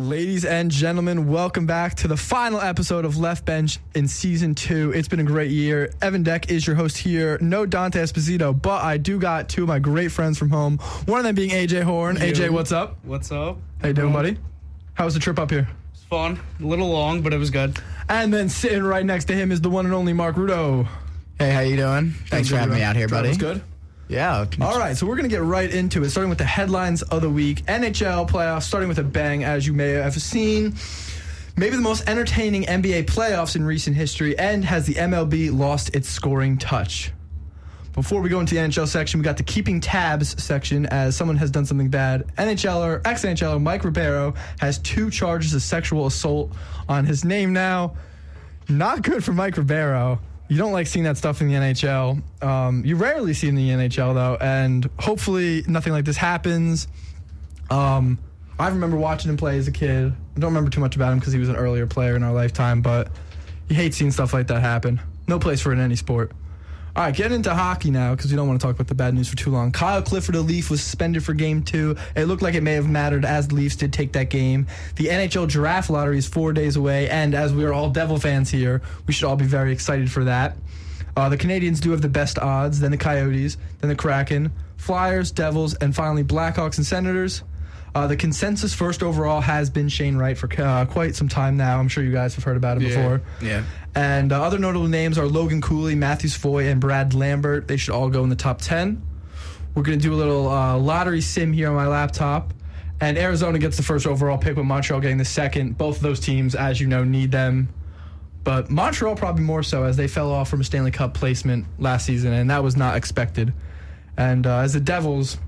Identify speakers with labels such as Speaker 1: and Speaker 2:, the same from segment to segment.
Speaker 1: Ladies and gentlemen, welcome back to the final episode of Left Bench in season two. It's been a great year. Evan Deck is your host here. No Dante Esposito, but I do got two of my great friends from home. One of them being AJ Horn. AJ, what's up?
Speaker 2: What's up?
Speaker 1: How you doing, buddy? How was the trip up here?
Speaker 2: It's fun. A little long, but it was good.
Speaker 1: And then sitting right next to him is the one and only Mark Rudo.
Speaker 3: Hey, how you doing? Thanks for having me out here, buddy.
Speaker 1: Was good.
Speaker 3: Yeah.
Speaker 1: All right, so we're going to get right into it, starting with the headlines of the week. NHL playoffs, starting with a bang, as you may have seen. Maybe the most entertaining NBA playoffs in recent history, and has the MLB lost its scoring touch? Before we go into the NHL section, we got the keeping tabs section as someone has done something bad. NHLer, ex NHLer Mike Ribeiro has two charges of sexual assault on his name now. Not good for Mike Ribeiro. You don't like seeing that stuff in the NHL. Um, you rarely see it in the NHL though, and hopefully nothing like this happens. Um, I remember watching him play as a kid. I don't remember too much about him because he was an earlier player in our lifetime, but you hate seeing stuff like that happen. No place for it in any sport. All right, getting into hockey now because we don't want to talk about the bad news for too long. Kyle Clifford, a Leaf, was suspended for game two. It looked like it may have mattered as the Leafs did take that game. The NHL draft lottery is four days away, and as we are all Devil fans here, we should all be very excited for that. Uh, the Canadiens do have the best odds, then the Coyotes, then the Kraken, Flyers, Devils, and finally Blackhawks and Senators. Uh, the consensus first overall has been Shane Wright for uh, quite some time now. I'm sure you guys have heard about it
Speaker 2: Yeah.
Speaker 1: before.
Speaker 3: Yeah.
Speaker 1: And uh, other notable names are Logan Cooley, Matthew Savoie, and Brad Lambert. They should all go in the top 10. We're going to do a little uh, lottery sim here on my laptop. And Arizona gets the first overall pick with Montreal getting the second. Both of those teams, as you know, need them. But Montreal probably more so as they fell off from a Stanley Cup placement last season, and that was not expected. And uh, as the Devils,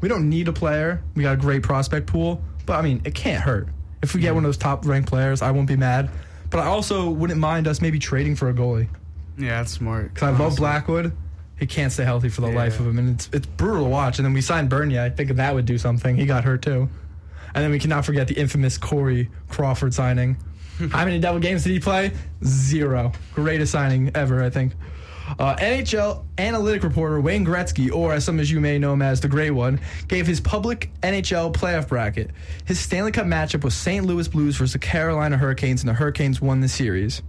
Speaker 1: we don't need a player. We got a great prospect pool, but I mean, it can't hurt. If we get one of those top ranked players, I won't be mad. But I also wouldn't mind us maybe trading for a goalie
Speaker 2: Yeah, that's smart.
Speaker 1: because I love
Speaker 2: honestly.
Speaker 1: Blackwood. He can't stay healthy for the
Speaker 2: Yeah.
Speaker 1: life of him, and it's it's brutal to watch. And then we signed Bernier. I think that would do something. He got hurt too. And then we cannot forget the infamous Corey Crawford signing. How many double games did he play? Zero. Greatest signing ever, I think. Uh, NHL analytic reporter Wayne Gretzky, or as some of you may know him as the Gray One, gave his public NHL playoff bracket. His Stanley Cup matchup was St. Louis Blues versus the Carolina Hurricanes, and the Hurricanes won the series.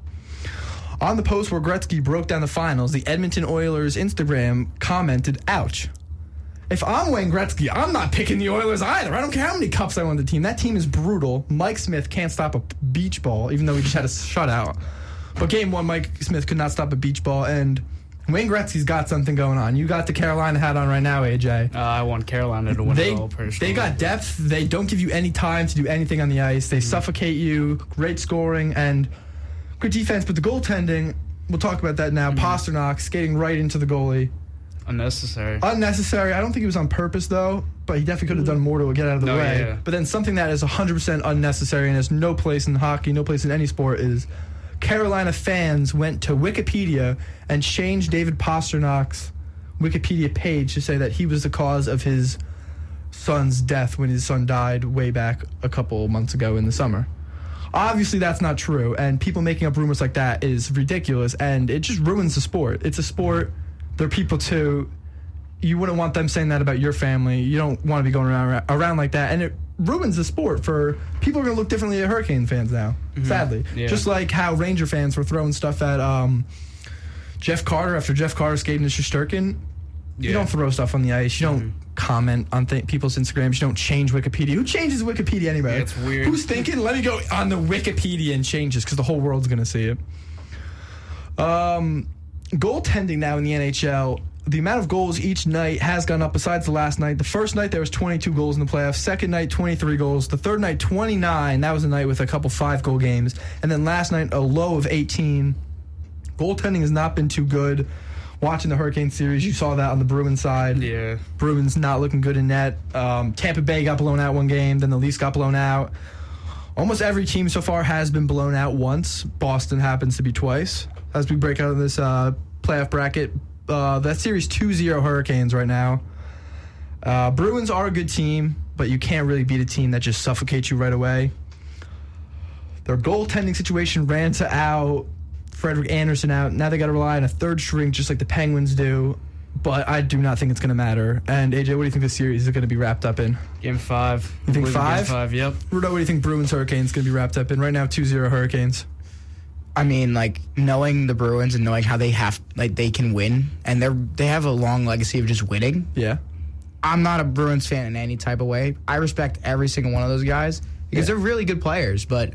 Speaker 1: On the post where Gretzky broke down the finals, the Edmonton Oilers Instagram commented, "Ouch." If I'm Wayne Gretzky, I'm not picking the Oilers either. I don't care how many cups I won the team. That team is brutal. Mike Smith can't stop a beach ball, even though he just had a shutout. But game one, Mike Smith could not stop a beach ball, and Wayne Gretzky's got something going on. You got the Carolina hat on right now, AJ.
Speaker 2: Uh, I want Carolina to win
Speaker 1: They,
Speaker 2: it all personally.
Speaker 1: they got depth. They don't give you any time to do anything on the ice. They mm. suffocate you. Great scoring and good defense. But the goaltending, we'll talk about that now. Mm-hmm. Pastrnak skating right into the goalie.
Speaker 2: unnecessary.
Speaker 1: Unnecessary. I don't think it was on purpose though, but he definitely could have mm-hmm. done more to get out of the
Speaker 2: No,
Speaker 1: way.
Speaker 2: yeah.
Speaker 1: But then something that is 100% unnecessary and has no place in hockey, no place in any sport is Carolina fans went to Wikipedia and changed David Pastrnak's Wikipedia page to say that he was the cause of his son's death when his son died way back a couple months ago in the summer. Obviously, that's not true, and people making up rumors like that is ridiculous, and it just ruins the sport. It's a sport. They're people too. You wouldn't want them saying that about your family. You don't want to be going around around like that, and it ruins the sport for people are going to look differently at Hurricane fans now. Sadly,
Speaker 2: Yeah.
Speaker 1: just like how Ranger fans were throwing stuff at um, Jeff Carter after Jeff Carter skated into Shesterkin. You don't throw stuff on the ice. You don't comment on th- people's Instagrams. You don't change Wikipedia. Who changes Wikipedia anyway?
Speaker 2: Yeah, it's weird.
Speaker 1: Who's thinking? Let me go on the Wikipedia and change this because the whole world's gonna see it. Um, goaltending now in the NHL. The amount of goals each night has gone up. Besides the last night, the first night there was 22 goals in the playoffs. Second night, 23 goals. The third night, 29. That was a night with a couple five goal games. And then last night, a low of 18. Goaltending has not been too good. Watching the Hurricane series, you saw that on the Bruins side.
Speaker 2: Yeah.
Speaker 1: Bruins not looking good in net. Um, Tampa Bay got blown out one game, then the Leafs got blown out. Almost every team so far has been blown out once. Boston happens to be twice. As we break out of this uh, playoff bracket, uh, that series 2-0 Hurricanes right now. Uh, Bruins are a good team, but you can't really beat a team that just suffocates you right away. Their goaltending situation Raanta out, Frederik Andersen out. Now they got to rely on a third string, just like the Penguins do. but I do not think it's going to matter. And AJ, what do you think this series is going to be wrapped up in?
Speaker 2: Game five.
Speaker 1: You think five?
Speaker 2: Game five. Yep.
Speaker 1: Rudo, what do you think Bruins Hurricanes going to be wrapped up in? Right now, 2-0 Hurricanes.
Speaker 3: I mean, like knowing the Bruins and knowing how they have, like they can win, and they're they have a long legacy of just winning.
Speaker 1: Yeah.
Speaker 3: I'm not a Bruins fan in any type of way. I respect every single one of those guys because
Speaker 1: Yeah.
Speaker 3: they're really good players, but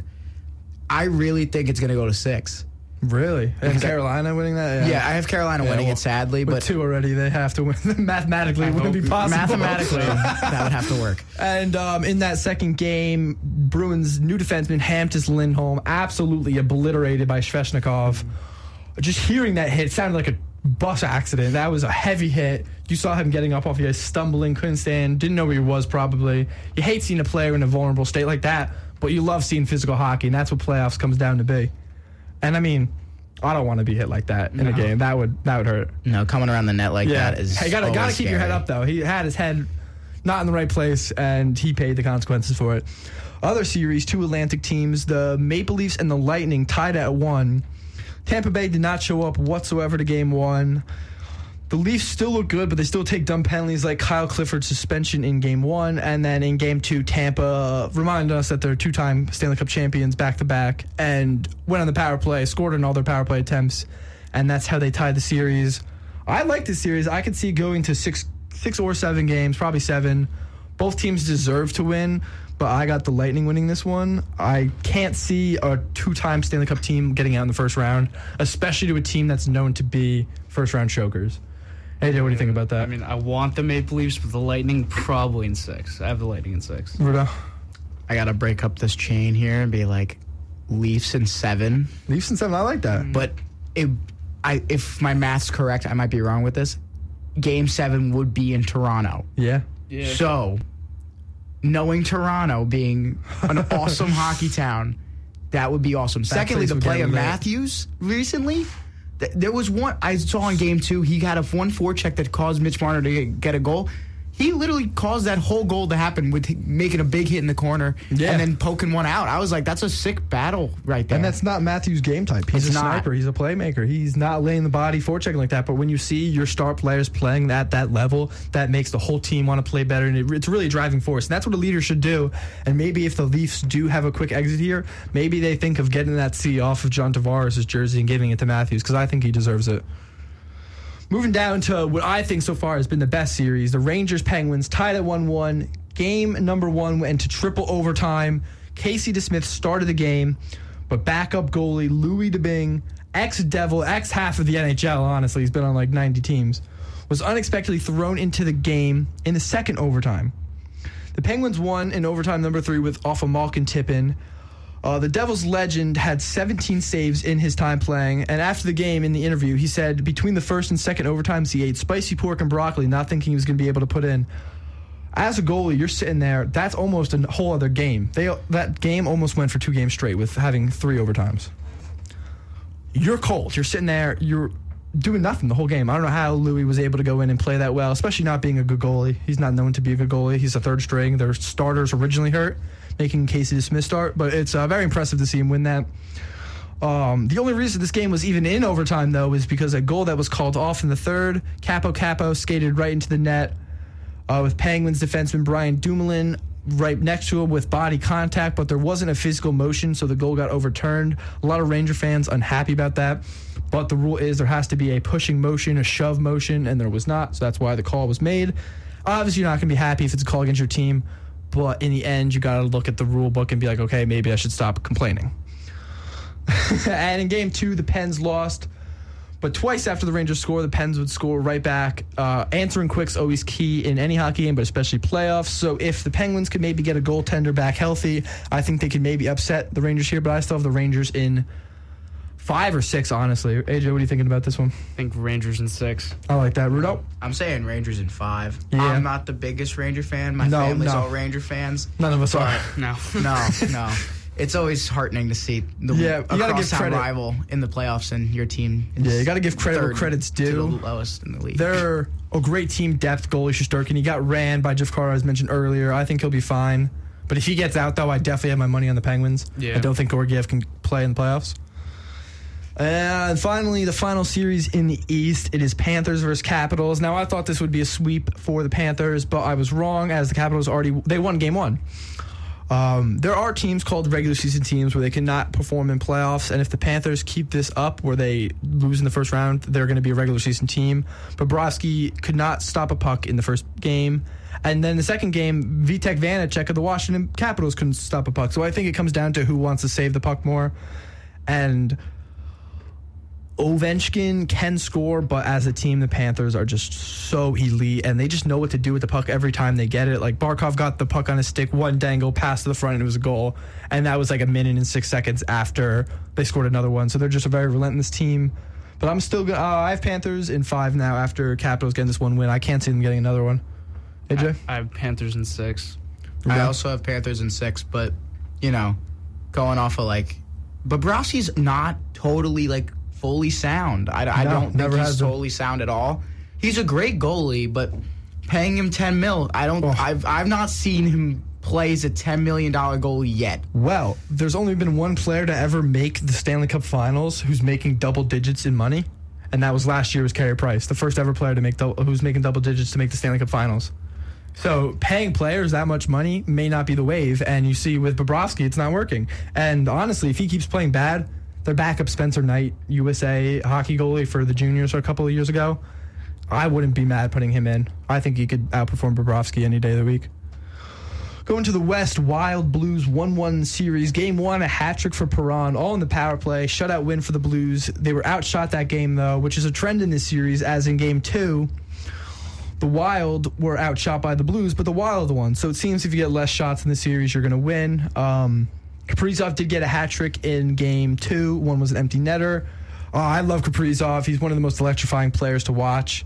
Speaker 3: I really think it's going to go to six.
Speaker 1: Really? And
Speaker 3: Because
Speaker 1: Carolina winning that?
Speaker 3: Yeah, I have Carolina
Speaker 1: Yeah,
Speaker 3: winning
Speaker 1: well,
Speaker 3: it sadly,
Speaker 1: With
Speaker 3: but
Speaker 1: two already, they have to win. Mathematically, it wouldn't be possible.
Speaker 3: mathematically that would have to work.
Speaker 1: And um, in that second game, Bruins' new defenseman Hampus Lindholm absolutely obliterated by Svechnikov. Just hearing that hit sounded like a bus accident. That was a heavy hit. You saw him getting up off the ice, stumbling, couldn't stand, didn't know where he was probably. You hate seeing a player in a vulnerable state like that, but you love seeing physical hockey, and that's what playoffs comes down to be. And I mean, I don't want to be hit like that in a game. That would that would hurt.
Speaker 3: No, coming around the net like that is.
Speaker 1: Hey, gotta gotta keep your head up though. He had his head not in the right place, and he paid the consequences for it. Other series, two Atlantic teams, the Maple Leafs and the Lightning tied at one. Tampa Bay did not show up whatsoever to game one. The Leafs still look good, but they still take dumb penalties like Kyle Clifford's suspension in game one. And then in game two, Tampa reminded us that they're two time Stanley Cup champions back to back and went on the power play, scored in all their power play attempts. And that's how they tied the series. I like this series. I could see going to six, six or seven games, probably seven. Both teams deserve to win, but I got the Lightning winning this one. I can't see a two time Stanley Cup team getting out in the first round, especially to a team that's known to be first round chokers. Hey, Joe, what do you think about that?
Speaker 2: I mean, I want the Maple Leafs, but the Lightning probably in six. I have the Lightning in six.
Speaker 1: Rudo,
Speaker 3: I gotta break up this chain here and be like, Leafs in seven.
Speaker 1: Leafs in seven. I like that.
Speaker 3: But it, I if my math's correct, I might be wrong with this. Game seven would be in Toronto.
Speaker 1: Yeah.
Speaker 2: Yeah.
Speaker 3: So, knowing Toronto being an awesome hockey town, that would be awesome. Secondly, the
Speaker 1: would
Speaker 3: play of
Speaker 1: lit.
Speaker 3: Matthews recently. Th- There was one I saw in game two. He had a one four check that caused Mitch Marner to get a goal. He literally caused that whole goal to happen with making a big hit in the corner
Speaker 1: Yeah.
Speaker 3: and then poking one out. I was like, that's a sick battle right there.
Speaker 1: And that's not Matthews' game type. He's
Speaker 3: It's
Speaker 1: a
Speaker 3: not.
Speaker 1: sniper. He's a playmaker. He's not laying the body forechecking like that. But when you see your star players playing at that level, that makes the whole team want to play better. And it, it's really a driving force. And that's what a leader should do. And maybe if the Leafs do have a quick exit here, maybe they think of getting that C off of John Tavares' jersey and giving it to Matthews because I think he deserves it. Moving down to what I think so far has been the best series, the Rangers Penguins tied at 1 1. Game number one went into triple overtime. Casey DeSmith started the game, but backup goalie Louis Domingue, ex Devil, ex half of the NHL, honestly, he's been on like 90 teams, was unexpectedly thrown into the game in the second overtime. The Penguins won in overtime number three with off a Malkin tip in. Uh, the Devils legend had 17 saves in his time playing, and after the game in the interview, he said between the first and second overtimes, he ate spicy pork and broccoli, not thinking he was going to be able to put in. As a goalie, you're sitting there. That's almost a whole other game. They that game almost went for two games straight with having three overtimes. You're cold. You're sitting there. You're doing nothing the whole game. I don't know how Louis was able to go in and play that well, especially not being a good goalie. He's not known to be a good goalie. He's a third string. Their starters originally hurt, making Casey DeSmith start. But it's uh, very impressive to see him win that. Um, the only reason this game was even in overtime, though, is because a goal that was called off in the third. Kaapo Kakko skated right into the net uh, with Penguins defenseman Brian Dumoulin right next to him with body contact, but there wasn't a physical motion, so the goal got overturned. A lot of Ranger fans unhappy about that. But the rule is there has to be a pushing motion, a shove motion, and there was not, so that's why the call was made. Obviously, you're not going to be happy if it's a call against your team, but in the end, you got to look at the rule book and be like, okay, maybe I should stop complaining. and in game two, the Pens lost. But twice after the Rangers score, the Pens would score right back. Uh, answering quick's always key in any hockey game, but especially playoffs. So if the Penguins could maybe get a goaltender back healthy, I think they could maybe upset the Rangers here. But I still have the Rangers in five or six, honestly. AJ, what are you thinking about this one?
Speaker 2: I think Rangers in six.
Speaker 1: I like that. Rudo?
Speaker 3: I'm saying Rangers in five.
Speaker 1: Yeah.
Speaker 3: I'm not the biggest Ranger fan. My
Speaker 1: No,
Speaker 3: family's
Speaker 1: no.
Speaker 3: all Ranger fans.
Speaker 1: None of us are.
Speaker 2: No.
Speaker 3: No, no. It's always heartening to see the
Speaker 1: Yeah, you
Speaker 3: a
Speaker 1: gotta give
Speaker 3: crosstown
Speaker 1: credit.
Speaker 3: rival in the playoffs and your team. is
Speaker 1: Yeah, you got to give credit where
Speaker 3: third
Speaker 1: credit's
Speaker 3: to
Speaker 1: due.
Speaker 3: the lowest in the league.
Speaker 1: They're a great team depth goalie, Shesterkin. He got ran by Jeff Carr, as mentioned earlier. I think he'll be fine. But if he gets out, though, I definitely have my money on the Penguins.
Speaker 2: Yeah.
Speaker 1: I don't think Georgiev can play in the playoffs. And finally, the final series in the East. It is Panthers versus Capitals. Now, I thought this would be a sweep for the Panthers, but I was wrong as the Capitals already they won game one. Um, there are teams called regular season teams where they cannot perform in playoffs, and if the Panthers keep this up, where they lose in the first round, they're going to be a regular season team. Bobrovsky could not stop a puck in the first game, and then the second game, Vitek Vanecek of the Washington Capitals couldn't stop a puck. So I think it comes down to who wants to save the puck more, and Ovechkin can score, but as a team, the Panthers are just so elite, and they just know what to do with the puck every time they get it. Like Barkov got the puck on his stick, one dangle, pass to the front, and it was a goal. And that was like a minute and six seconds after they scored another one. So they're just a very relentless team. But I'm still gonna. Uh, I have Panthers in five now after Capitals getting this one win. I can't see them getting another one. AJ,
Speaker 2: I have Panthers in six.
Speaker 3: I also have Panthers in six, but you know, going off of like, Bobrovsky's not totally like fully sound. I, I
Speaker 1: No,
Speaker 3: don't think
Speaker 1: never
Speaker 3: he's totally sound at all. He's a great goalie, but paying him ten mil, I don't.
Speaker 1: Oh.
Speaker 3: I've I've not seen him play as a ten million dollar goalie yet.
Speaker 1: Well, there's only been one player to ever make the Stanley Cup Finals who's making double digits in money, and that was last year was Carey Price, the first ever player to make who's making double digits to make the Stanley Cup Finals. So paying players that much money may not be the wave, and you see with Bobrovsky, it's not working. And honestly, if he keeps playing bad, their backup Spencer Knight, USA hockey goalie for the juniors a couple of years ago, I wouldn't be mad putting him in. I think he could outperform Bobrovsky any day of the week. Going to the West, Wild Blues 1 1 series. Game one, a hat trick for Perron, all in the power play. Shutout win for the Blues. They were outshot that game, though, which is a trend in this series, as in game two, the Wild were outshot by the Blues, but the Wild won. So it seems if you get less shots in the series, you're going to win. Um, Kaprizov did get a hat trick in game two. One was an empty netter. Uh, I love Kaprizov. He's one of the most electrifying players to watch.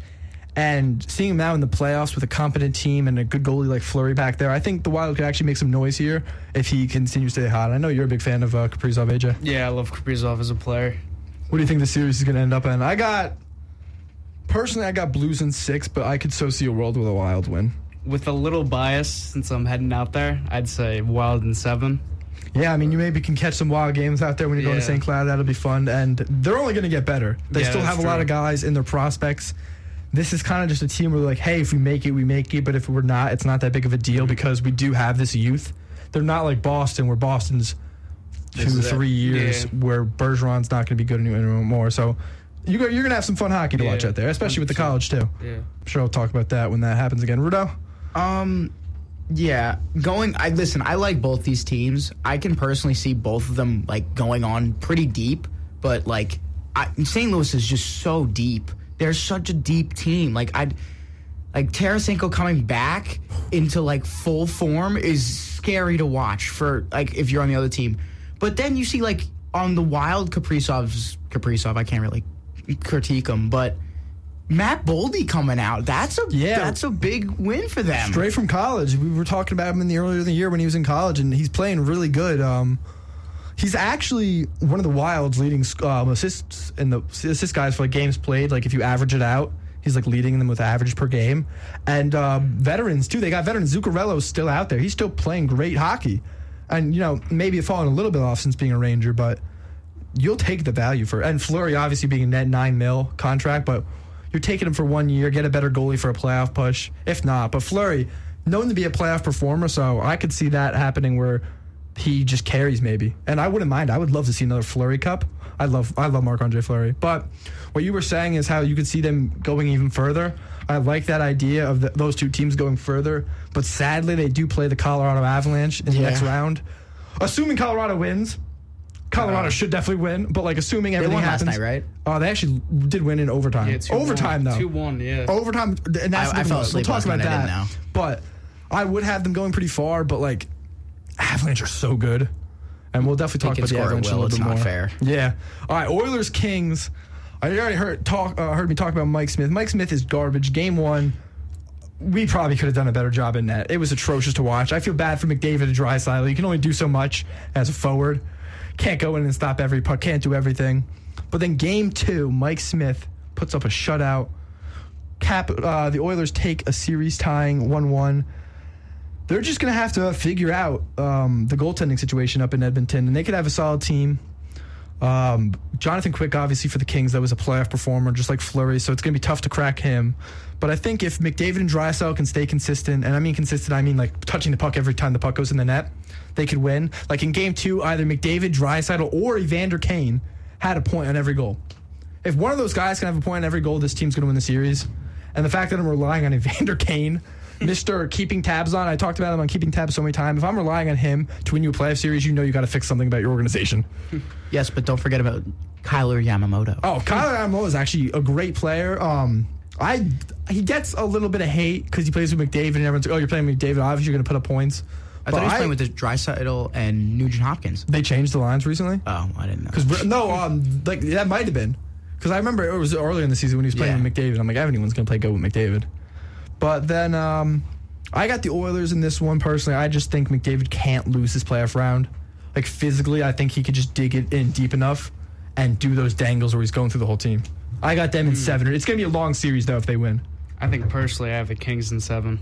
Speaker 1: And seeing him now in the playoffs with a competent team and a good goalie like Fleury back there, I think the Wild could actually make some noise here if he continues to stay hot. I know you're a big fan of uh, Kaprizov, AJ.
Speaker 2: Yeah, I love Kaprizov as a player.
Speaker 1: What do you think the series is going to end up in? I got personally, I got Blues in six, but I could so see a world with a Wild win.
Speaker 2: With a little bias, since I'm heading out there, I'd say Wild in seven.
Speaker 1: Yeah, I mean, you maybe can catch some wild games out there when you're going to St. Cloud. That'll be fun, and they're only going to get better. They
Speaker 2: Yeah,
Speaker 1: still have
Speaker 2: that's
Speaker 1: a lot of guys in their prospects. This is kind of just a team where, like, hey, if we make it, we make it. But if we're not, it's not that big of a deal because we do have this youth. They're not like Boston, where Boston's two,
Speaker 3: This is it.
Speaker 1: three years,
Speaker 2: Yeah.
Speaker 1: where Bergeron's not going to be good anymore. So you go, you're going to have some fun hockey to watch out there, especially with the college too.
Speaker 2: Yeah.
Speaker 1: I'm sure I'll talk about that when that happens again. Rudo,
Speaker 3: Um, yeah, going. I listen. I like both these teams. I can personally see both of them like going on pretty deep, but like I, St. Louis is just so deep. They're such a deep team. Like I, like Tarasenko coming back into like full form is scary to watch for like if you're on the other team. But then you see like on the Wild Kaprizov's Kaprizov. I can't really critique him, but. Matt Boldy coming out. That's a
Speaker 1: Yeah.
Speaker 3: that's a big win for them.
Speaker 1: straight from college. We were talking about him in the earlier in the year when he was in college, and he's playing really good. Um, he's actually one of the Wild's leading um, assists in the assist guys for like games played. Like if you average it out, he's like leading them with average per game. And um, veterans too. They got veterans. Zuccarello's still out there. He's still playing great hockey. And you know maybe it's fallen a little bit off since being a Ranger, but you'll take the value for and Fleury obviously being a net nine mil contract, but you're taking him for one year, get a better goalie for a playoff push. If not, but Fleury, known to be a playoff performer, so I could see that happening where he just carries maybe. And I wouldn't mind. I would love to see another Fleury Cup. I love I love Marc Andre Fleury. But what you were saying is how you could see them going even further. I like that idea of the, those two teams going further, but sadly they do play the Colorado Avalanche in the
Speaker 3: Yeah.
Speaker 1: next round. Assuming Colorado wins, Colorado
Speaker 3: Uh,
Speaker 1: should definitely win. But like assuming everything
Speaker 3: won last
Speaker 1: happens,
Speaker 3: night, right?
Speaker 1: Oh, they actually did win in overtime.
Speaker 2: Yeah, two
Speaker 1: overtime
Speaker 2: one.
Speaker 1: though.
Speaker 2: Two one. Yeah.
Speaker 1: Overtime, and that's
Speaker 3: I- I
Speaker 1: the-
Speaker 3: fell
Speaker 1: we'll talk about that.
Speaker 3: didn't.
Speaker 1: But I would have them going pretty far. But like, Avalanche are so good, and we'll definitely talk about the
Speaker 3: score at
Speaker 1: Avalanche a
Speaker 3: will.
Speaker 1: little
Speaker 3: It's
Speaker 1: bit
Speaker 3: not
Speaker 1: more.
Speaker 3: fair.
Speaker 1: Yeah. All right. Oilers Kings. I already heard talk uh, heard me talk about Mike Smith. Mike Smith is garbage. Game one. We probably could have done a better job in net. It was atrocious to watch. I feel bad for McDavid and Draisaitl. You can only do so much as a forward. Can't go in and stop every puck. Can't do everything. But then game two, Mike Smith puts up a shutout. Cap. Uh, the Oilers take a series tying one-one. They're just gonna have to figure out um, the goaltending situation up in Edmonton, and they could have a solid team. Um, Jonathan Quick, obviously for the Kings, that was a playoff performer, just like Fleury. So it's going to be tough to crack him. But I think if McDavid and Draisaitl can stay consistent, and I mean consistent, I mean like touching the puck every time the puck goes in the net, they could win. Like in Game Two, either McDavid, Draisaitl, or Evander Kane had a point on every goal. If one of those guys can have a point on every goal, this team's going to win the series. And the fact that I'm relying on Evander Kane, Mister keeping tabs on, I talked about him on keeping tabs so many times. If I'm relying on him to win you a playoff series, you know you got to fix something about your organization.
Speaker 3: Yes, but don't forget about Kailer Yamamoto.
Speaker 1: Oh, Kailer Yamamoto is actually a great player. Um, I he gets a little bit of hate because he plays with McDavid, and everyone's like, "Oh, you're playing with McDavid. Obviously, you're going to put up points."
Speaker 3: I thought he was playing with the Draisaitl and Nugent Hopkins.
Speaker 1: They changed the lines recently.
Speaker 3: Oh, I didn't know.
Speaker 1: Because no, um, like that might have been because I remember it was earlier in the season when he was playing
Speaker 3: Yeah.
Speaker 1: with McDavid. I'm like, anyone's going to play good with McDavid. But then um, I got the Oilers in this one personally. I just think McDavid can't lose his playoff round. Like physically, I think he could just dig it in deep enough and do those dangles where he's going through the whole team. I got them in seven. It's going to be a long series though if they win.
Speaker 2: I think personally, I have the Kings in seven.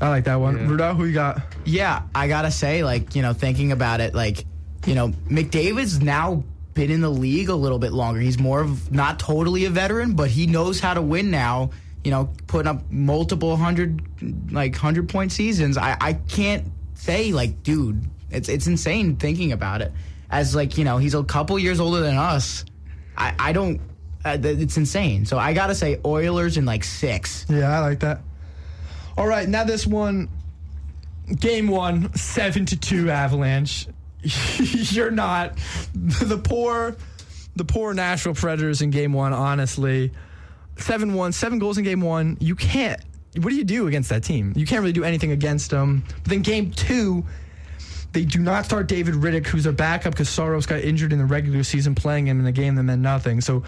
Speaker 1: I like that one.
Speaker 2: Yeah.
Speaker 1: Ruda, who you got?
Speaker 3: Yeah, I gotta say, like, you know, thinking about it, like, you know, McDavid's now been in the league a little bit longer. He's more of not totally a veteran, but he knows how to win now. You know, putting up multiple hundred, like hundred point seasons. I, I can't say like, dude, it's it's insane thinking about it. As like, you know, he's a couple years older than us. I I don't. Uh, it's insane. So I gotta say Oilers in like six.
Speaker 1: Yeah, I like that. All right, now this one, game one, seven to two Avalanche. You're not the poor, the poor Nashville Predators in game one. Honestly, seven one, seven goals in game one. You can't. What do you do against that team? You can't really do anything against them. But then game two. They do not start David Rittich, who's their backup because Saros got injured in the regular season, playing him in a game that meant nothing. So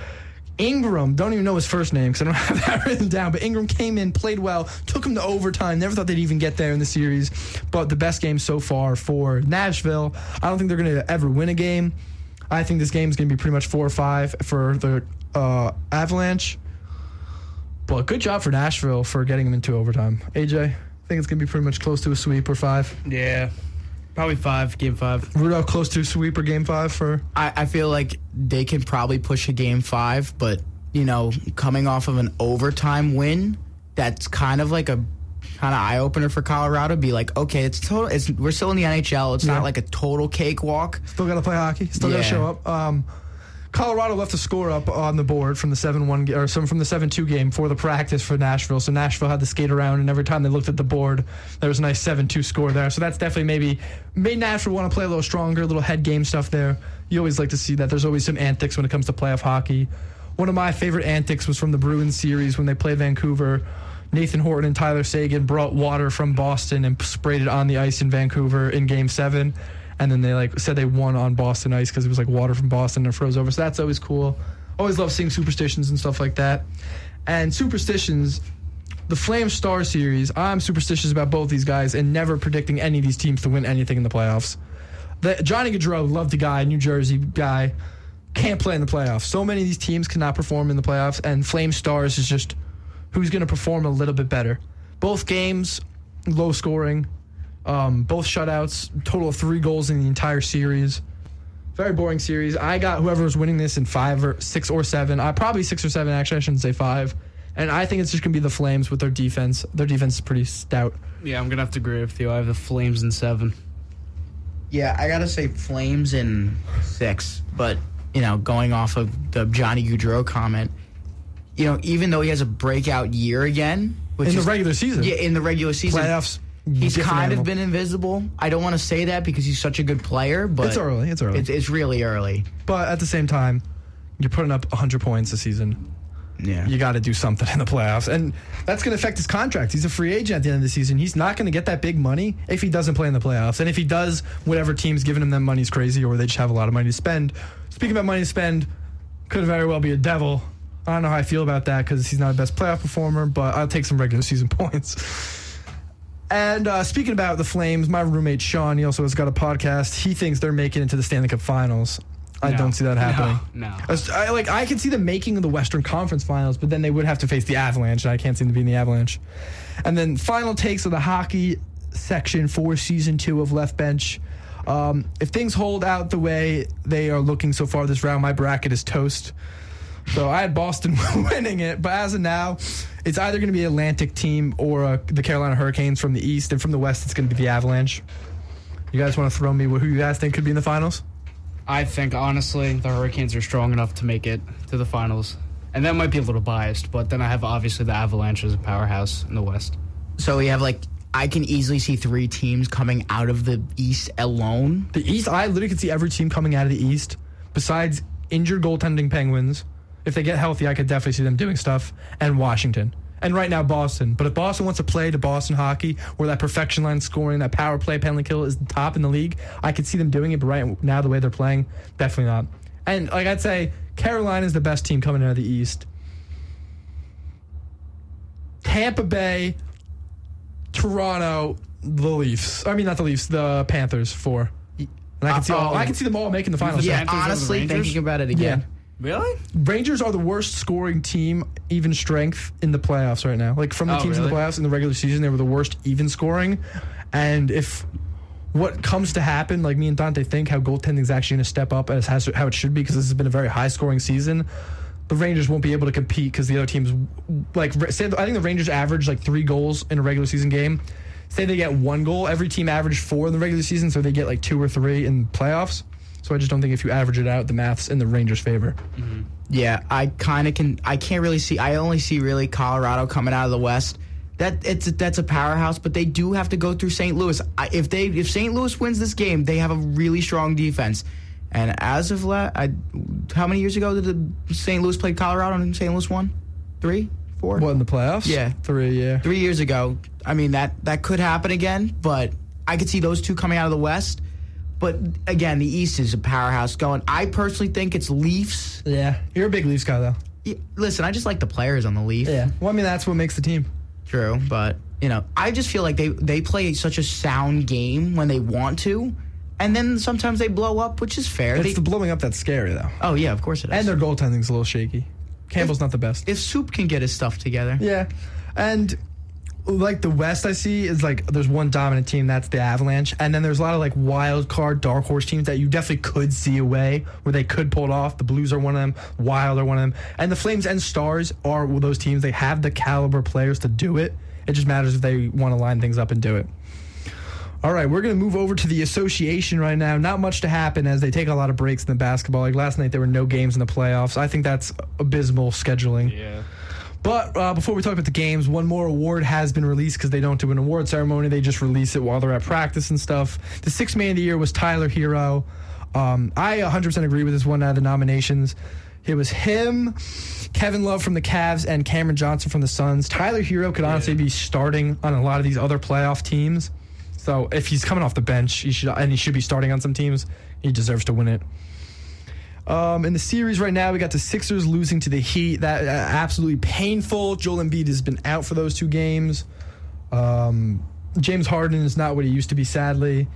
Speaker 1: Ingram, don't even know his first name because I don't have that written down, but Ingram came in, played well, took him to overtime. Never thought they'd even get there in the series, but the best game so far for Nashville. I don't think they're going to ever win a game. I think this game is going to be pretty much four or five for the uh, Avalanche. But good job for Nashville for getting them into overtime. AJ, I think it's going to be pretty much close to a sweep or five.
Speaker 2: Yeah, probably five. Game five.
Speaker 1: Rudolph close to a sweep or game five for.
Speaker 3: I, I feel like they can probably push a game five, but you know, coming off of an overtime win, that's kind of like a kind of eye opener for Colorado. Be like, okay, it's total. It's we're still in the NHL. It's
Speaker 1: Yeah.
Speaker 3: not like a total cakewalk.
Speaker 1: Still got to play hockey. Still got to show up. Um, Colorado left a score up on the board from the seven one or some from the seven two game for the practice for Nashville. So Nashville had to skate around, and every time they looked at the board, there was a nice seven two score there. So that's definitely maybe made Nashville want to play a little stronger, a little head game stuff there. You always like to see that. There's always some antics when it comes to playoff hockey. One of my favorite antics was from the Bruins series when they played Vancouver. Nathan Horton and Tyler Seguin brought water from Boston and sprayed it on the ice in Vancouver in Game Seven, and then they like said they won on Boston ice because it was like water from Boston and froze over. So that's always cool. Always love seeing superstitions and stuff like that. And superstitions, the Flame Star series. I'm superstitious about both these guys and never predicting any of these teams to win anything in the playoffs. The, Johnny Gaudreau, loved the guy, New Jersey guy, can't play in the playoffs. So many of these teams cannot perform in the playoffs, and Flame Stars is just who's going to perform a little bit better. Both games, low scoring, um, both shutouts, total of three goals in the entire series. Very boring series. I got whoever was winning this in five or six or seven. I probably six or seven. Actually, I shouldn't say five. And I think it's just gonna be the Flames with their defense. Their defense is pretty stout.
Speaker 2: Yeah, I'm gonna have to agree with you. I have the Flames in seven.
Speaker 3: Yeah, I gotta say Flames in six, but you know, going off of the Johnny Gaudreau comment, you know, even though he has a breakout year again, which
Speaker 1: In the
Speaker 3: is-
Speaker 1: regular season.
Speaker 3: yeah, in the regular season,
Speaker 1: Playoffs.
Speaker 3: He's kind
Speaker 1: animal.
Speaker 3: of been invisible. I don't want to say that because he's such a good player, but
Speaker 1: It's early. It's early.
Speaker 3: It's, it's really early.
Speaker 1: but at the same time, you're putting up 100 points a season.
Speaker 3: Yeah.
Speaker 1: you got to do something in the playoffs. And that's going to affect his contract. He's a free agent at the end of the season. He's not going to get that big money if he doesn't play in the playoffs. And if he does, whatever team's giving him that money is crazy or they just have a lot of money to spend. Speaking about money to spend, could very well be a devil. I don't know how I feel about that because he's not a best playoff performer, but I'll take some regular season points. And uh, speaking about the Flames, my roommate Sean, he also has got a podcast. He thinks they're making it to the Stanley Cup Finals. I
Speaker 2: No.
Speaker 1: don't see that happening.
Speaker 2: No, no.
Speaker 1: I, like I can see them making the Western Conference Finals, but then they would have to face the Avalanche, and I can't seem to be in the Avalanche. And then final takes of the hockey section for season two of Left Bench. Um, if things hold out the way they are looking so far this round, my bracket is toast. So I had Boston winning it, but as of now, it's either going to be Atlantic team or uh, the Carolina Hurricanes from the East, and from the West, it's going to be the Avalanche. You guys want to throw me who you guys think could be in the finals?
Speaker 2: I think honestly the Hurricanes are strong enough to make it to the finals, and that might be a little biased, but then I have obviously the Avalanche as a powerhouse in the West.
Speaker 3: So we have like I can easily see three teams coming out of the East alone.
Speaker 1: The East, I literally could see every team coming out of the East, besides injured goaltending Penguins. If they get healthy, I could definitely see them doing stuff. And Washington. And right now, Boston. But if Boston wants to play to Boston hockey, where that perfection line scoring, that power play, penalty kill is top in the league, I could see them doing it. But right now, the way they're playing, definitely not. And like I'd say, Carolina is the best team coming out of the East. Tampa Bay, Toronto, the Leafs. I mean, not the Leafs, the Panthers. Four. And I can see, all,
Speaker 3: Uh, oh.
Speaker 1: I can see them all making the finals.
Speaker 3: Yeah,
Speaker 2: Panthers over the
Speaker 3: honestly,
Speaker 2: Rangers?
Speaker 3: thinking about it again.
Speaker 1: Yeah.
Speaker 2: Really?
Speaker 1: Rangers are the worst scoring team, even strength in the playoffs right now. Like from the
Speaker 2: Oh,
Speaker 1: teams in the playoffs in the regular season, they were the worst even scoring. And if what comes to happen, like me and Dante think, how goaltending is actually going to step up as has, how it should be, because this has been a very high scoring season. The Rangers won't be able to compete because the other teams, like say, I think the Rangers average like three goals in a regular season game. Say they get one goal, every team averaged four in the regular season, so they get like two or three in playoffs. So I just don't think if you average it out, the math's in the Rangers' favor. Mm-hmm.
Speaker 3: Yeah, I kind of can. I can't really see. I only see really Colorado coming out of the West. That it's that's a powerhouse, but they do have to go through St. Louis. I, if they if St. Louis wins this game, they have a really strong defense. And as of la- I, how many years ago did the St. Louis play Colorado and St. Louis won? Three, four,
Speaker 1: What in the playoffs?
Speaker 3: Yeah.
Speaker 1: three. Yeah,
Speaker 3: three years ago. I mean that that could happen again, but I could see those two coming out of the West. But again, the East is a powerhouse going. I personally think it's Leafs.
Speaker 1: yeah. You're a big Leafs guy, though.
Speaker 3: Yeah, listen, I just like the players on the Leaf.
Speaker 1: Well, I mean, that's what makes the team.
Speaker 3: True, but you know, I just feel like they they play such a sound game when they want to, and then sometimes they blow up, which is fair.
Speaker 1: It's
Speaker 3: They-
Speaker 1: the blowing up that's scary, though.
Speaker 3: oh yeah, of course it is.
Speaker 1: And their goaltending's a little shaky. Campbell's not the best.
Speaker 3: if Soup can get his stuff together,
Speaker 1: Yeah, and like the West, I see is like there's one dominant team that's the Avalanche, and then there's a lot of like wild card, dark horse teams that you definitely could see a way where they could pull it off. The Blues are one of them, Wild are one of them, and the Flames and Stars are those teams. They have the caliber players to do it. It just matters if they want to line things up and do it. All right, we're going to move over to the association right now. Not much to happen as they take a lot of breaks in the basketball. Like last night, there were no games in the playoffs. I think that's abysmal scheduling.
Speaker 2: Yeah.
Speaker 1: But uh, before we talk about the games, one more award has been released because they don't do an award ceremony. They just release it while they're at practice and stuff. The sixth man of the year was Tyler Herro. Um, I 100% agree with this one out of the nominations. It was him, Kevin Love from the Cavs, and Cameron Johnson from the Suns. Tyler Herro could honestly be starting on a lot of these other playoff teams. So if he's coming off the bench, he should and he should be starting on some teams. He deserves to win it. Um, in the series right now, we got the Sixers losing to the Heat. That uh, absolutely painful. Joel Embiid has been out for those two games. Um, James Harden is not what he used to be, sadly.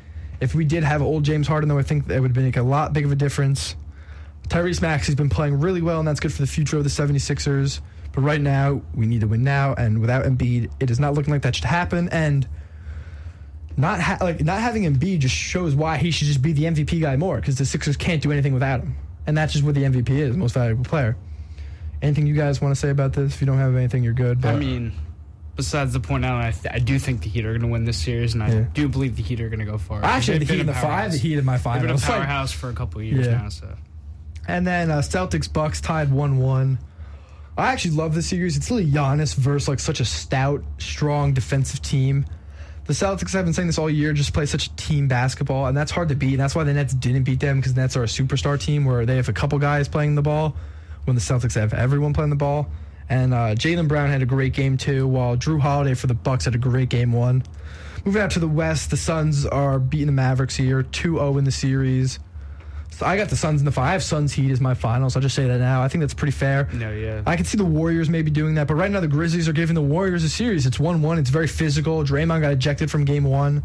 Speaker 1: If we did have old James Harden, though, I think that would make a lot big of a difference. Tyrese Maxey's been playing really well, and that's good for the future of the 76ers. But right now, we need to win now, and without Embiid, it is not looking like that should happen. And not ha- like not having Embiid just shows why he should just be the MVP guy more because the Sixers can't do anything without him, and that's just what the MVP is, most valuable player. Anything you guys want to say about this? If you don't have anything, you're good. But
Speaker 2: I mean, besides the point out, I, th- I do think the Heat are going to win this series, and I
Speaker 1: Yeah.
Speaker 2: do believe the Heat are going to go far.
Speaker 1: I actually,
Speaker 2: They've
Speaker 1: the Heat
Speaker 2: been
Speaker 1: in the five,
Speaker 2: powerhouse.
Speaker 1: the Heat in my
Speaker 2: They've been a.
Speaker 1: Like,
Speaker 2: powerhouse for a couple of years
Speaker 1: Yeah.
Speaker 2: now. So
Speaker 1: And then uh, Celtics Bucks tied one one. I actually love this series. It's really Giannis versus like such a stout, strong defensive team. The Celtics have been saying this all year, just play such team basketball, and that's hard to beat. And that's why the Nets didn't beat them because the Nets are a superstar team where they have a couple guys playing the ball, when the Celtics have everyone playing the ball. And uh, Jaylen Brown had a great game too, while Jrue Holiday for the Bucks had a great game one. Moving out to the West, the Suns are beating the Mavericks here, 2-0 in the series. So I got the Suns in the five. I have Suns Heat as my finals. I'll just say that now. I think that's pretty fair.
Speaker 2: no, yeah.
Speaker 1: I can see the Warriors maybe doing that, but right now the Grizzlies are giving the Warriors a series. It's one-one. It's very physical. Draymond got ejected from Game One.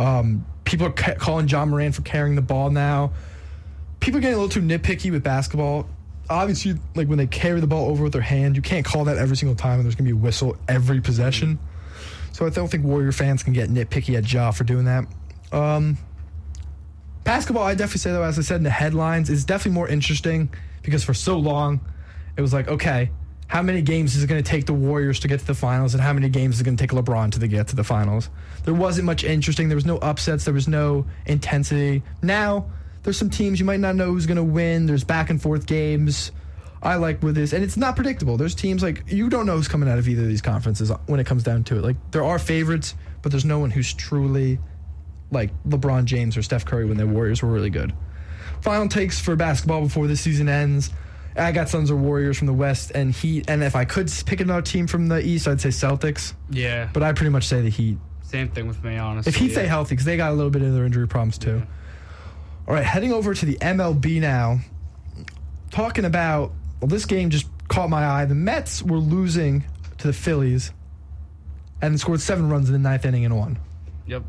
Speaker 1: Um, people are ca- calling Ja Morant for carrying the ball now. People are getting a little too nitpicky with basketball. Obviously, like when they carry the ball over with their hand, you can't call that every single time, and there's gonna be a whistle every possession. So I don't think Warrior fans can get nitpicky at Ja for doing that. Um, Basketball, I definitely say though, as I said in the headlines, is definitely more interesting because for so long, it was like, okay, how many games is it going to take the Warriors to get to the finals, and how many games is it going to take LeBron to get to the finals? There wasn't much interesting. There was no upsets. There was no intensity. Now there's some teams you might not know who's going to win. There's back and forth games. I like with this, and it's not predictable. There's teams like you don't know who's coming out of either of these conferences when it comes down to it. Like there are favorites, but there's no one who's truly like LeBron James or Steph Curry when the Warriors were really good. Final takes for basketball before the season ends. I got Suns or Warriors from the West and Heat, and if I could pick another team from the East, I'd say Celtics.
Speaker 2: Yeah.
Speaker 1: But I pretty much say the Heat.
Speaker 2: Same thing with me, honestly.
Speaker 1: If Heat
Speaker 2: yeah.
Speaker 1: stay healthy, because they got a little bit of their injury problems too. All right, heading over to the MLB now. Talking about well, this game just caught my eye. The Mets were losing to the Phillies, and scored seven runs in the ninth inning and won.
Speaker 2: Yep.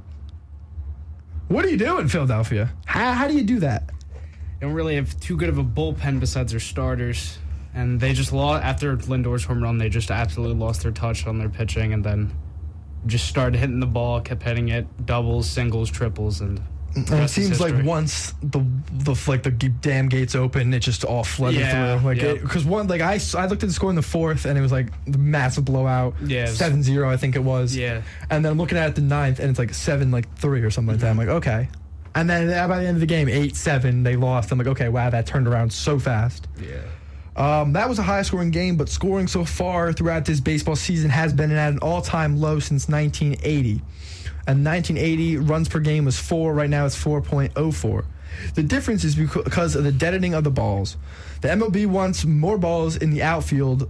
Speaker 1: What do you do in Philadelphia? How, how do you do that?
Speaker 2: They don't really have too good of a bullpen besides their starters. And they just lost after Lindor's home run. They just absolutely lost their touch on their pitching, and then just started hitting the ball, kept hitting it, doubles, singles, triples, and
Speaker 1: And it seems like once the the like the damn gates open, it just all flooded
Speaker 2: Yeah,
Speaker 1: through. Like
Speaker 2: yeah.
Speaker 1: because one like I, I looked at the score in the fourth and it was like the massive blowout.
Speaker 2: Yeah, it was-
Speaker 1: 7-0 I think it was.
Speaker 2: yeah,
Speaker 1: And then I'm looking at it the ninth and it's like seven like three or something like that. I'm like okay. And then uh, by the end of the game, eight seven, they lost. I'm like okay, wow, that turned around so fast.
Speaker 2: yeah.
Speaker 1: Um, that was a high scoring game, but scoring so far throughout this baseball season has been at an all time low since 1980. And 1980 runs per game was four. Right now it's 4.04. The difference is because of the deadening of the balls. The MLB wants more balls in the outfield,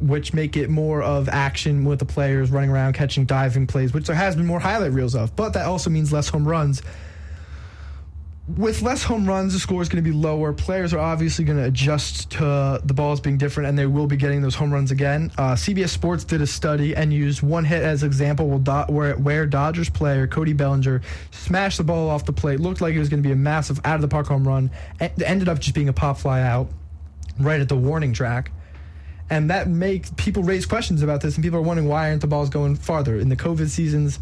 Speaker 1: which make it more of action with the players running around, catching diving plays, which there has been more highlight reels of. But that also means less home runs with less home runs, the score is going to be lower. Players are obviously going to adjust to the balls being different, and they will be getting those home runs again. Uh, CBS Sports did a study and used one hit as example where, where Dodgers player Cody Bellinger smashed the ball off the plate. Looked like it was going to be a massive out of the park home run. It ended up just being a pop fly out right at the warning track. And that makes people raise questions about this, and people are wondering why aren't the balls going farther in the COVID seasons,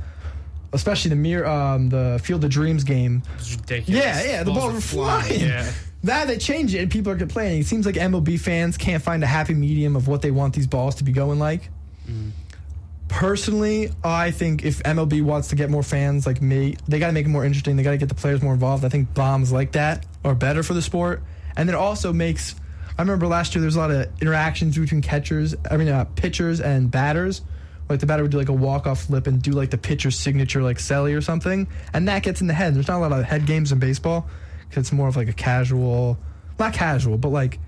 Speaker 1: especially the mere um, the Field of Dreams game.
Speaker 2: It's ridiculous.
Speaker 1: Yeah, yeah, the balls,
Speaker 2: are
Speaker 1: were flying.
Speaker 2: Yeah.
Speaker 1: Now they change it and people are complaining. It seems like MLB fans can't find a happy medium of what they want these balls to be going like. Personally, I think if MLB wants to get more fans like me, they got to make it more interesting. They got to get the players more involved. I think bombs like that are better for the sport. And it also makes. I remember last year there was a lot of interactions between catchers, I mean uh, pitchers and batters. Like the batter would do like a walk off flip and do like the pitcher's signature like Selly or something, and that gets in the head. There's not a lot of head games in baseball because it's more of like a casual, not casual, but like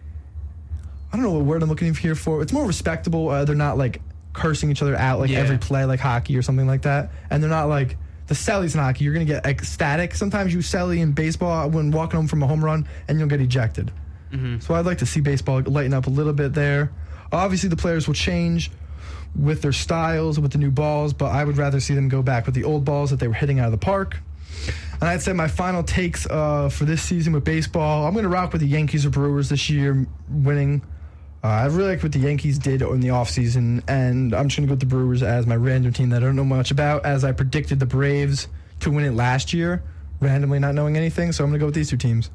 Speaker 1: I don't know what word I'm looking here for. It's more respectable. Uh, they're not like cursing each other out like
Speaker 2: Yeah.
Speaker 1: every play, like hockey or something like that. And they're not like the Sellys in hockey. You're gonna get ecstatic. Sometimes you Selly in baseball when walking home from a home run, and you'll get ejected. So I'd like to see baseball lighten up a little bit there. Obviously, the players will change with their styles with the new balls, but I would rather see them go back with the old balls that they were hitting out of the park. And I'd say my final takes uh, for this season with baseball, I'm going to rock with the Yankees or Brewers this year winning. Uh, I really like what the Yankees did in the offseason, and I'm just going to go with the Brewers as my random team that I don't know much about, as I predicted the Braves to win it last year, randomly not knowing anything. So I'm going to go with these two teams.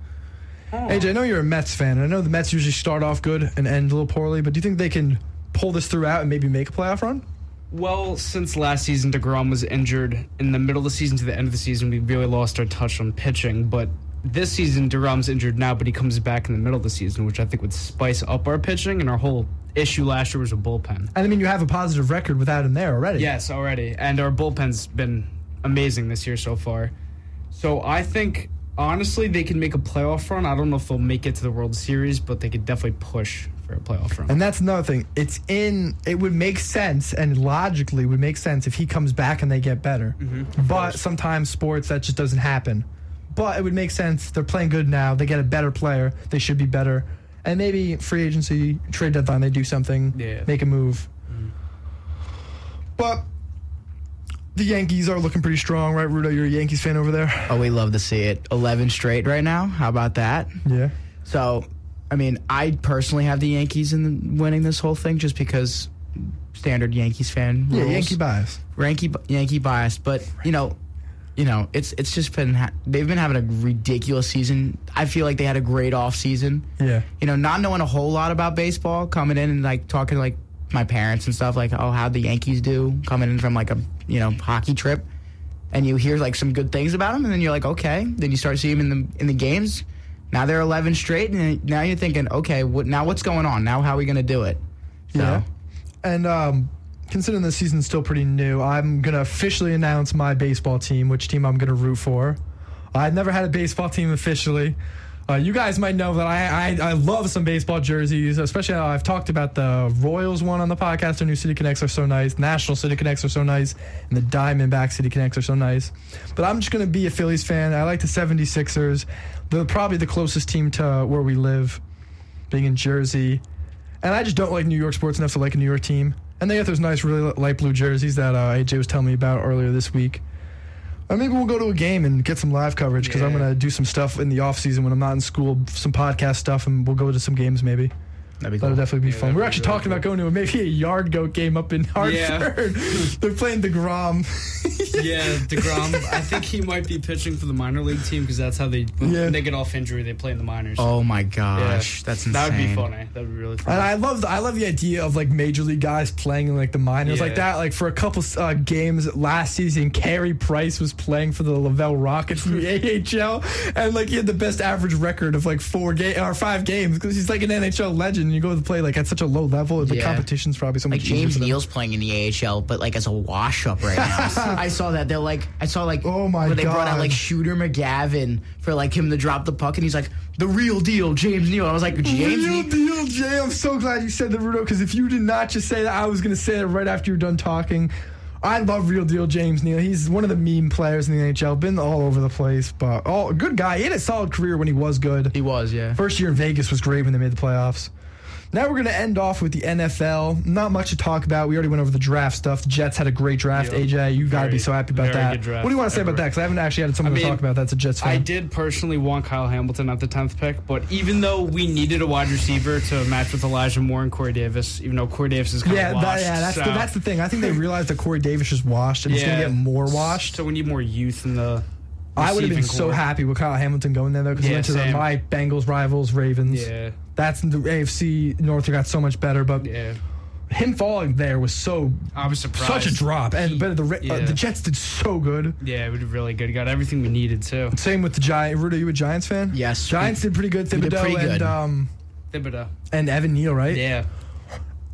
Speaker 1: AJ, I know you're a Mets fan, and I know the Mets usually start off good and end a little poorly, but do you think they can pull this throughout and maybe make a playoff run?
Speaker 2: Well, since last season DeGrom was injured in the middle of the season to the end of the season, we really lost our touch on pitching. But this season, DeGrom's injured now, but he comes back in the middle of the season, which I think would spice up our pitching. And our whole issue last year was a bullpen.
Speaker 1: And I mean, you have a positive record without him there already.
Speaker 2: Yes, already. And our bullpen's been amazing this year so far. So I think honestly they can make a playoff run. I don't know if they'll make it to the World Series, but they could definitely push for a playoff run.
Speaker 1: And that's another thing. It's in. It would make sense and logically would make sense if he comes back and they get better. Mm-hmm. but sometimes sports that just doesn't happen. But it would make sense. They're playing good now. They get a better player. They should be better. And maybe free agency, trade deadline, they do something,
Speaker 2: Yeah.
Speaker 1: make a move. Mm-hmm. But the Yankees are looking pretty strong, right, Rudo? You're a Yankees fan over there.
Speaker 3: Oh, we love to see it. 11 straight right now. How about that?
Speaker 1: Yeah.
Speaker 3: So, I mean, I personally have the Yankees in the, winning this whole thing just because standard Yankees fan.
Speaker 1: Yeah. Yankee bias.
Speaker 3: Yankee Yankee bias, but you know, you know, it's it's just been ha- they've been having a ridiculous season. I feel like they had a great off season.
Speaker 1: Yeah.
Speaker 3: You know, not knowing a whole lot about baseball, coming in and like talking to like my parents and stuff, like oh how'd the Yankees do, coming in from like a you know hockey trip, and you hear like some good things about them, and then you're like okay, then you start seeing them in the in the games. Now they're 11 straight, and now you're thinking, okay, what now? What's going on? Now how are we gonna do it? So,
Speaker 1: Yeah. And um, considering the season's still pretty new, I'm gonna officially announce my baseball team, which team I'm gonna root for. I've never had a baseball team officially. Uh, you guys might know that I, I I love some baseball jerseys, especially how I've talked about the Royals one on the podcast. Our new City Connects are so nice. National City Connects are so nice, and the Diamondback City Connects are so nice. But I'm just gonna be a Phillies fan. I like the 76ers. They're probably the closest team to where we live, being in Jersey. And I just don't like New York sports enough to like a New York team. And they got those nice, really light blue jerseys that uh, AJ was telling me about earlier this week. Or maybe we'll go to a game and get some live coverage because I'm going to do some stuff in the off season when I'm not in school, some podcast stuff, and we'll go to some games maybe.
Speaker 3: That'd be
Speaker 1: That'll
Speaker 3: cool.
Speaker 1: definitely be
Speaker 2: Yeah,
Speaker 1: fun. We're
Speaker 2: be
Speaker 1: actually
Speaker 2: really
Speaker 1: talking about going to a, maybe a yard goat game up in Hartford.
Speaker 2: Yeah.
Speaker 1: They're playing deGrom.
Speaker 2: Yeah, Degrom. I think he might be pitching for the minor league team because that's how they when they get off injury. They play in the minors.
Speaker 3: Oh my
Speaker 2: Yeah.
Speaker 3: gosh, that's insane.
Speaker 2: That would be funny. That would be really
Speaker 1: And. I love the, I love the idea of like major league guys playing in like the minors like that. Like for a couple uh, games last season, Carey Price was playing for the Laval Rockets in the AHL, and like he had the best average record of like four game or five games because he's like an NHL legend. And you go to play like at such a low level, the
Speaker 3: Yeah.
Speaker 1: competition's probably so much
Speaker 3: Like James. Neal's playing in the AHL, but like as a wash up right now. I saw that. They're like, I saw like,
Speaker 1: Oh my
Speaker 3: where they brought out like Shooter McGavin for like him to drop the puck, and he's like, the real deal, James Neal. I was like, James
Speaker 1: Real
Speaker 3: Neal.
Speaker 1: deal, Jay. I'm so glad you said the Rudo, because if you did not just say that, I was going to say that right after you're done talking. I love real deal James Neal. He's one of the meme players in the NHL. Been all over the place, but oh, good guy. He had a solid career when he was good.
Speaker 3: He was, yeah.
Speaker 1: First year in Vegas was great when they made the playoffs. Now we're going to end off with the NFL. Not much to talk about. We already went over the draft stuff. The Jets had a great draft.
Speaker 2: Yep.
Speaker 1: AJ, you got to be so happy about that. What do you want to say about that? Because I haven't actually had someone
Speaker 2: I
Speaker 1: to talk about that's a Jets fan.
Speaker 2: I did personally want Kyle Hamilton at the tenth pick, but even though we needed a wide receiver to match with Elijah Moore and Corey Davis, even though Corey Davis is kind
Speaker 1: Yeah,
Speaker 2: of washed,
Speaker 1: that, yeah, that's
Speaker 2: so,
Speaker 1: the, that's the thing. I think they realized that Corey Davis is washed and he's going to get more washed.
Speaker 2: So we need more youth in the.
Speaker 1: I would have been so happy with Kyle Hamilton going there though because he
Speaker 2: Yeah,
Speaker 1: went to the, my Bengals rivals Ravens.
Speaker 2: Yeah,
Speaker 1: That's the AFC North got so much better, but
Speaker 2: yeah.
Speaker 1: him falling there was so
Speaker 2: I was surprised.
Speaker 1: such a drop. And but the Ra- uh, the Jets did so good.
Speaker 2: Yeah, it was really good. Got everything we needed too.
Speaker 1: Same with the Giants. Rudy, are you a Giants fan?
Speaker 3: Yes.
Speaker 1: Giants did pretty good.
Speaker 3: We did
Speaker 1: Thibodeaux
Speaker 3: pretty
Speaker 1: and um
Speaker 2: Thibodeaux.
Speaker 1: and Evan Neal, right?
Speaker 2: Yeah.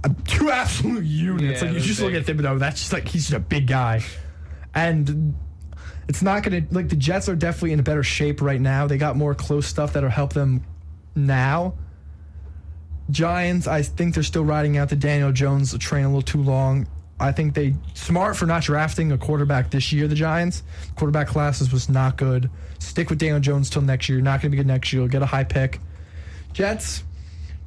Speaker 1: Uh, Two absolute units.
Speaker 2: Yeah,
Speaker 1: like you
Speaker 2: they're
Speaker 1: just look at
Speaker 2: big.
Speaker 1: Thibodeaux, that's just like he's just a big guy, and. It's not gonna like the Jets are definitely in a better shape right now. They got more close stuff that'll help them now. Giants, I think they're still riding out the Daniel Jones train a little too long. I think they smart for not drafting a quarterback this year. The Giants quarterback classes was not good. Stick with Daniel Jones till next year. Not going to be good next year. You'll get a high pick. Jets,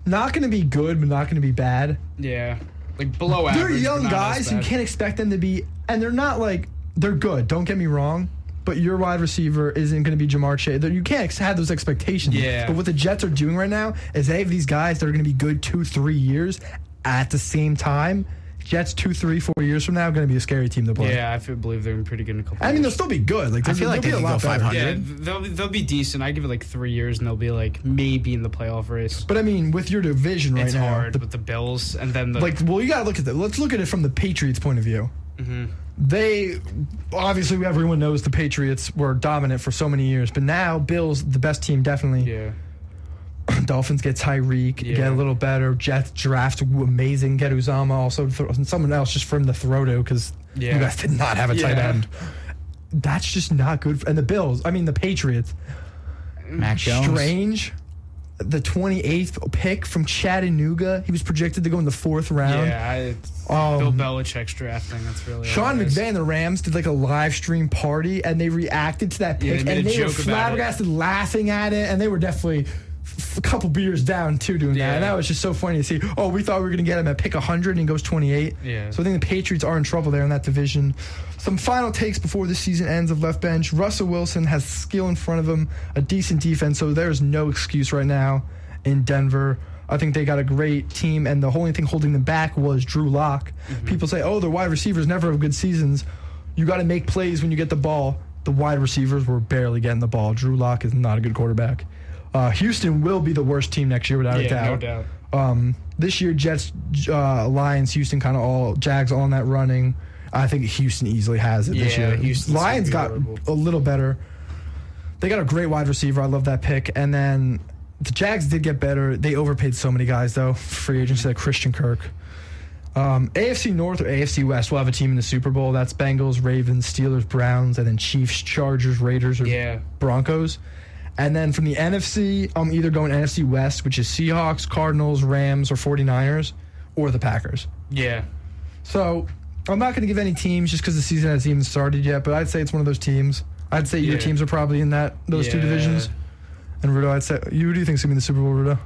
Speaker 1: not going to be good, but not going to be bad.
Speaker 2: Yeah. Like below average.
Speaker 1: They're young guys. You can't expect them to be, and they're not like they're good. Don't get me wrong. But your wide receiver isn't going to be Ja'Marr Chase. You can't have those expectations.
Speaker 2: Yeah.
Speaker 1: But what the Jets are doing right now is they have these guys that are going to be good two, three years at the same time. Jets two, three, four years from now are going to be a scary team to play.
Speaker 2: Yeah, I feel, believe they're pretty good in a couple.
Speaker 1: I mean, they'll still be good. Like
Speaker 3: I
Speaker 1: they'll-
Speaker 3: feel like
Speaker 1: they'll
Speaker 3: they
Speaker 1: be a lot better.
Speaker 3: 500.
Speaker 2: yeah, they'll they'll be decent. I give it like three years, and they'll be like maybe in the playoff race.
Speaker 1: But I mean, with your division right
Speaker 2: it's
Speaker 1: now,
Speaker 2: hard
Speaker 1: the-
Speaker 2: with the Bills, and then the
Speaker 1: like, well, you got to look at that. Let's look at it from the Patriots' point of view.
Speaker 2: Mm-hmm.
Speaker 1: They obviously everyone knows the Patriots were dominant for so many years, but now Bills the best team definitely.
Speaker 2: yeah.
Speaker 1: Dolphins get Tyreek, get a little better. Jets draft amazing, get Uzomah also, th- and someone else just for him to throw to because
Speaker 2: Yeah.
Speaker 1: you guys did not have a tight
Speaker 2: Yeah.
Speaker 1: end. That's just not good. For, and the Bills, I mean the Patriots,
Speaker 3: Mac Jones.
Speaker 1: The 28th pick from Chattanooga, he was projected to go in the fourth round.
Speaker 2: Yeah, I, Bill
Speaker 1: Um,
Speaker 2: Belichick's drafting. That's really all
Speaker 1: Sean. McVay and the Rams did like a live stream party and they reacted to that
Speaker 2: Yeah,
Speaker 1: pick
Speaker 2: they
Speaker 1: and they were
Speaker 2: joke about it.
Speaker 1: flabbergasted laughing at it and they were definitely a couple beers down too doing that.
Speaker 2: Yeah.
Speaker 1: And that was just so funny to see. Oh, we thought we were going to get him at pick 100 and he goes 28.
Speaker 2: Yeah.
Speaker 1: So I think the Patriots are in trouble there in that division. Some final takes before the season ends of left bench. Russell Wilson has skill in front of him, a decent defense, so there's no excuse right now in Denver. I think they got a great team, and the only thing holding them back was Drew Lock.
Speaker 2: Mm-hmm.
Speaker 1: People say, "Oh, their wide receivers never have good seasons." You got to make plays when you get the ball. the wide receivers were barely getting the ball. Drew Lock is not a good quarterback. Uh, Houston will be the worst team next year without a doubt.
Speaker 2: no doubt.
Speaker 1: Um, this year, Jets, uh, Lions, Houston, kind of all Jags all in that running. I think Houston easily has it this
Speaker 2: Yeah,
Speaker 1: year.
Speaker 2: Houston's
Speaker 1: Lions got
Speaker 2: horrible.
Speaker 1: a little better. They got a great wide receiver. I love that pick. And then the Jags did get better. They overpaid so many guys though. Free agency like Christian Kirk. Um, AFC North or AFC West will have a team in the Super Bowl. That's Bengals, Ravens, Steelers, Browns, and then Chiefs, Chargers, Raiders, or
Speaker 2: Yeah.
Speaker 1: Broncos. And then from the NFC, I'm either going NFC West, which is Seahawks, Cardinals, Rams, or 49ers, or the Packers.
Speaker 2: Yeah.
Speaker 1: So I'm not going to give any teams just because the season hasn't even started yet, but I'd say it's one of those teams. I'd say your teams are probably in that those two
Speaker 2: Yeah.
Speaker 1: divisions. And Rudo, I'd say you. Who do you think's going to be the Super Bowl, Rudo?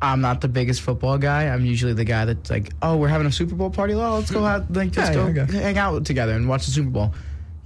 Speaker 3: I'm not the biggest football guy. I'm usually the guy that's like, oh, we're having a Super Bowl party. Well, let's go out, like, just
Speaker 1: Yeah,
Speaker 3: go
Speaker 1: okay.
Speaker 3: hang out together and watch the Super Bowl.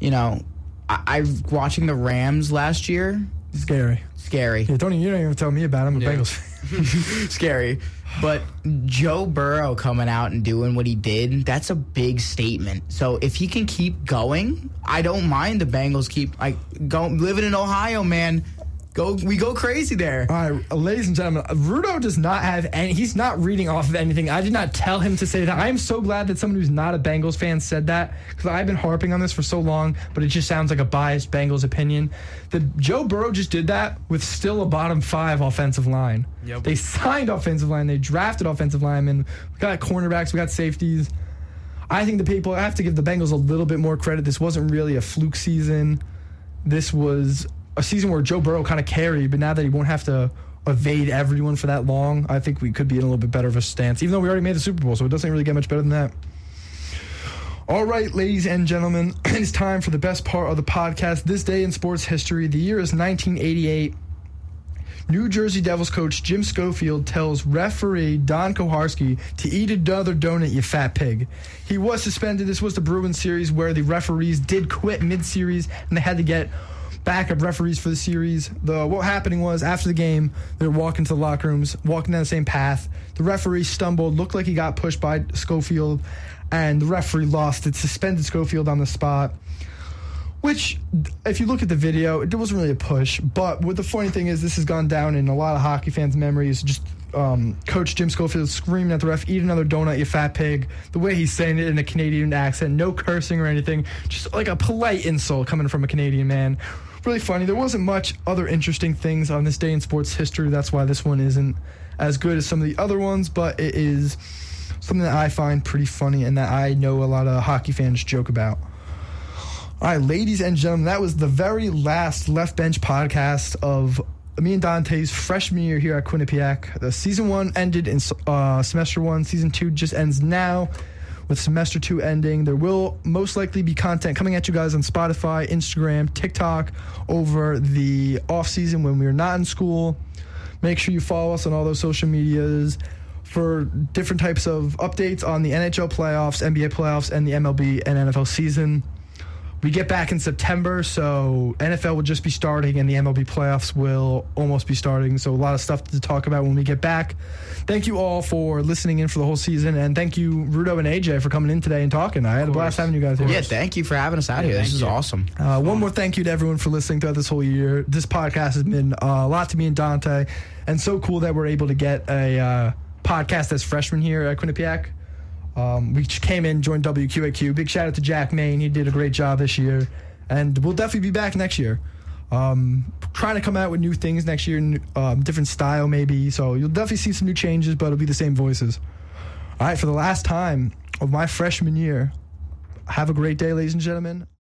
Speaker 3: You know, I, I watching the Rams last year,
Speaker 1: Scary.
Speaker 3: scary,
Speaker 1: Yeah, don't even, you don't even tell me about it. I'm a
Speaker 2: Yeah.
Speaker 1: Bengals fan.
Speaker 3: scary. But Joe Burrow coming out and doing what he did, that's a big statement. So if he can keep going, I don't mind the Bengals keep like go living in Ohio, man. Go, we go crazy there.
Speaker 1: All right, ladies and gentlemen, Rudo does not have any. He's not reading off of anything. I did not tell him to say that. I am so glad that someone who's not a Bengals fan said that because I've been harping on this for so long, but it just sounds like a biased Bengals opinion. That Joe Burrow just did that with still a bottom five offensive line.
Speaker 2: Yep.
Speaker 1: They signed offensive line. They drafted offensive linemen. We got cornerbacks. We got safeties. I think the people I have to give the Bengals a little bit more credit. This wasn't really a fluke season. This was a season where Joe Burrow kind of carried, but now that he won't have to evade everyone for that long, I think we could be in a little bit better of a stance. Even though we already made the Super Bowl, so it doesn't really get much better than that. All right, ladies and gentlemen, it's time for the best part of the podcast. This day in sports history. The year is 1988. New Jersey Devils coach Jim Schoenfeld tells referee Don Koharski to eat another donut, you fat pig. He was suspended. This was the Bruins series where the referees did quit mid-series and they had to get backup referees for the series. The what happening was after the game, they were walking to the locker rooms, walking down the same path. The referee stumbled, looked like he got pushed by Schoenfeld, and the referee lost it, suspended Schoenfeld on the spot. Which, if you look at the video, it wasn't really a push. But what the funny thing is, this has gone down in a lot of hockey fans' memories. Just um, Coach Jim Schoenfeld screaming at the ref, "Eat another donut, you fat pig!" The way he's saying it in a Canadian accent, no cursing or anything, just like a polite insult coming from a Canadian man. Really funny. There wasn't much other interesting things on this day in sports history. That's why this one isn't as good as some of the other ones, but it is something that I find pretty funny and that I know a lot of hockey fans joke about. All right, ladies and gentlemen, that was the very last Left Bench podcast of me and Dante's freshman year here at Quinnipiac. The season one ended in uh, semester one. Season two just ends now. With semester two ending, there will most likely be content coming at you guys on Spotify, Instagram, TikTok over the off season when we're not in school. Make sure you follow us on all those social medias for different types of updates on the NHL playoffs, NBA playoffs, and the MLB and NFL season. We get back in September, so NFL will just be starting and the MLB playoffs will almost be starting. So, a lot of stuff to talk about when we get back. Thank you all for listening in for the whole season, and thank you, Rudo and AJ, for coming in today and talking. I had a blast having you guys here.
Speaker 3: Yeah, thank you for having us out
Speaker 2: Yeah,
Speaker 3: here. This is
Speaker 2: you.
Speaker 3: awesome.
Speaker 1: Uh, one more thank you to everyone for listening throughout this whole year. This podcast has been uh, a lot to me and Dante, and so cool that we're able to get a uh, podcast as freshmen here at Quinnipiac. Um, we came in, joined WQAQ. Big shout out to Jack Main. He did a great job this year, and we'll definitely be back next year. Um, trying to come out with new things next year, um, different style maybe. So you'll definitely see some new changes, but it'll be the same voices. All right, for the last time of my freshman year, have a great day, ladies and gentlemen.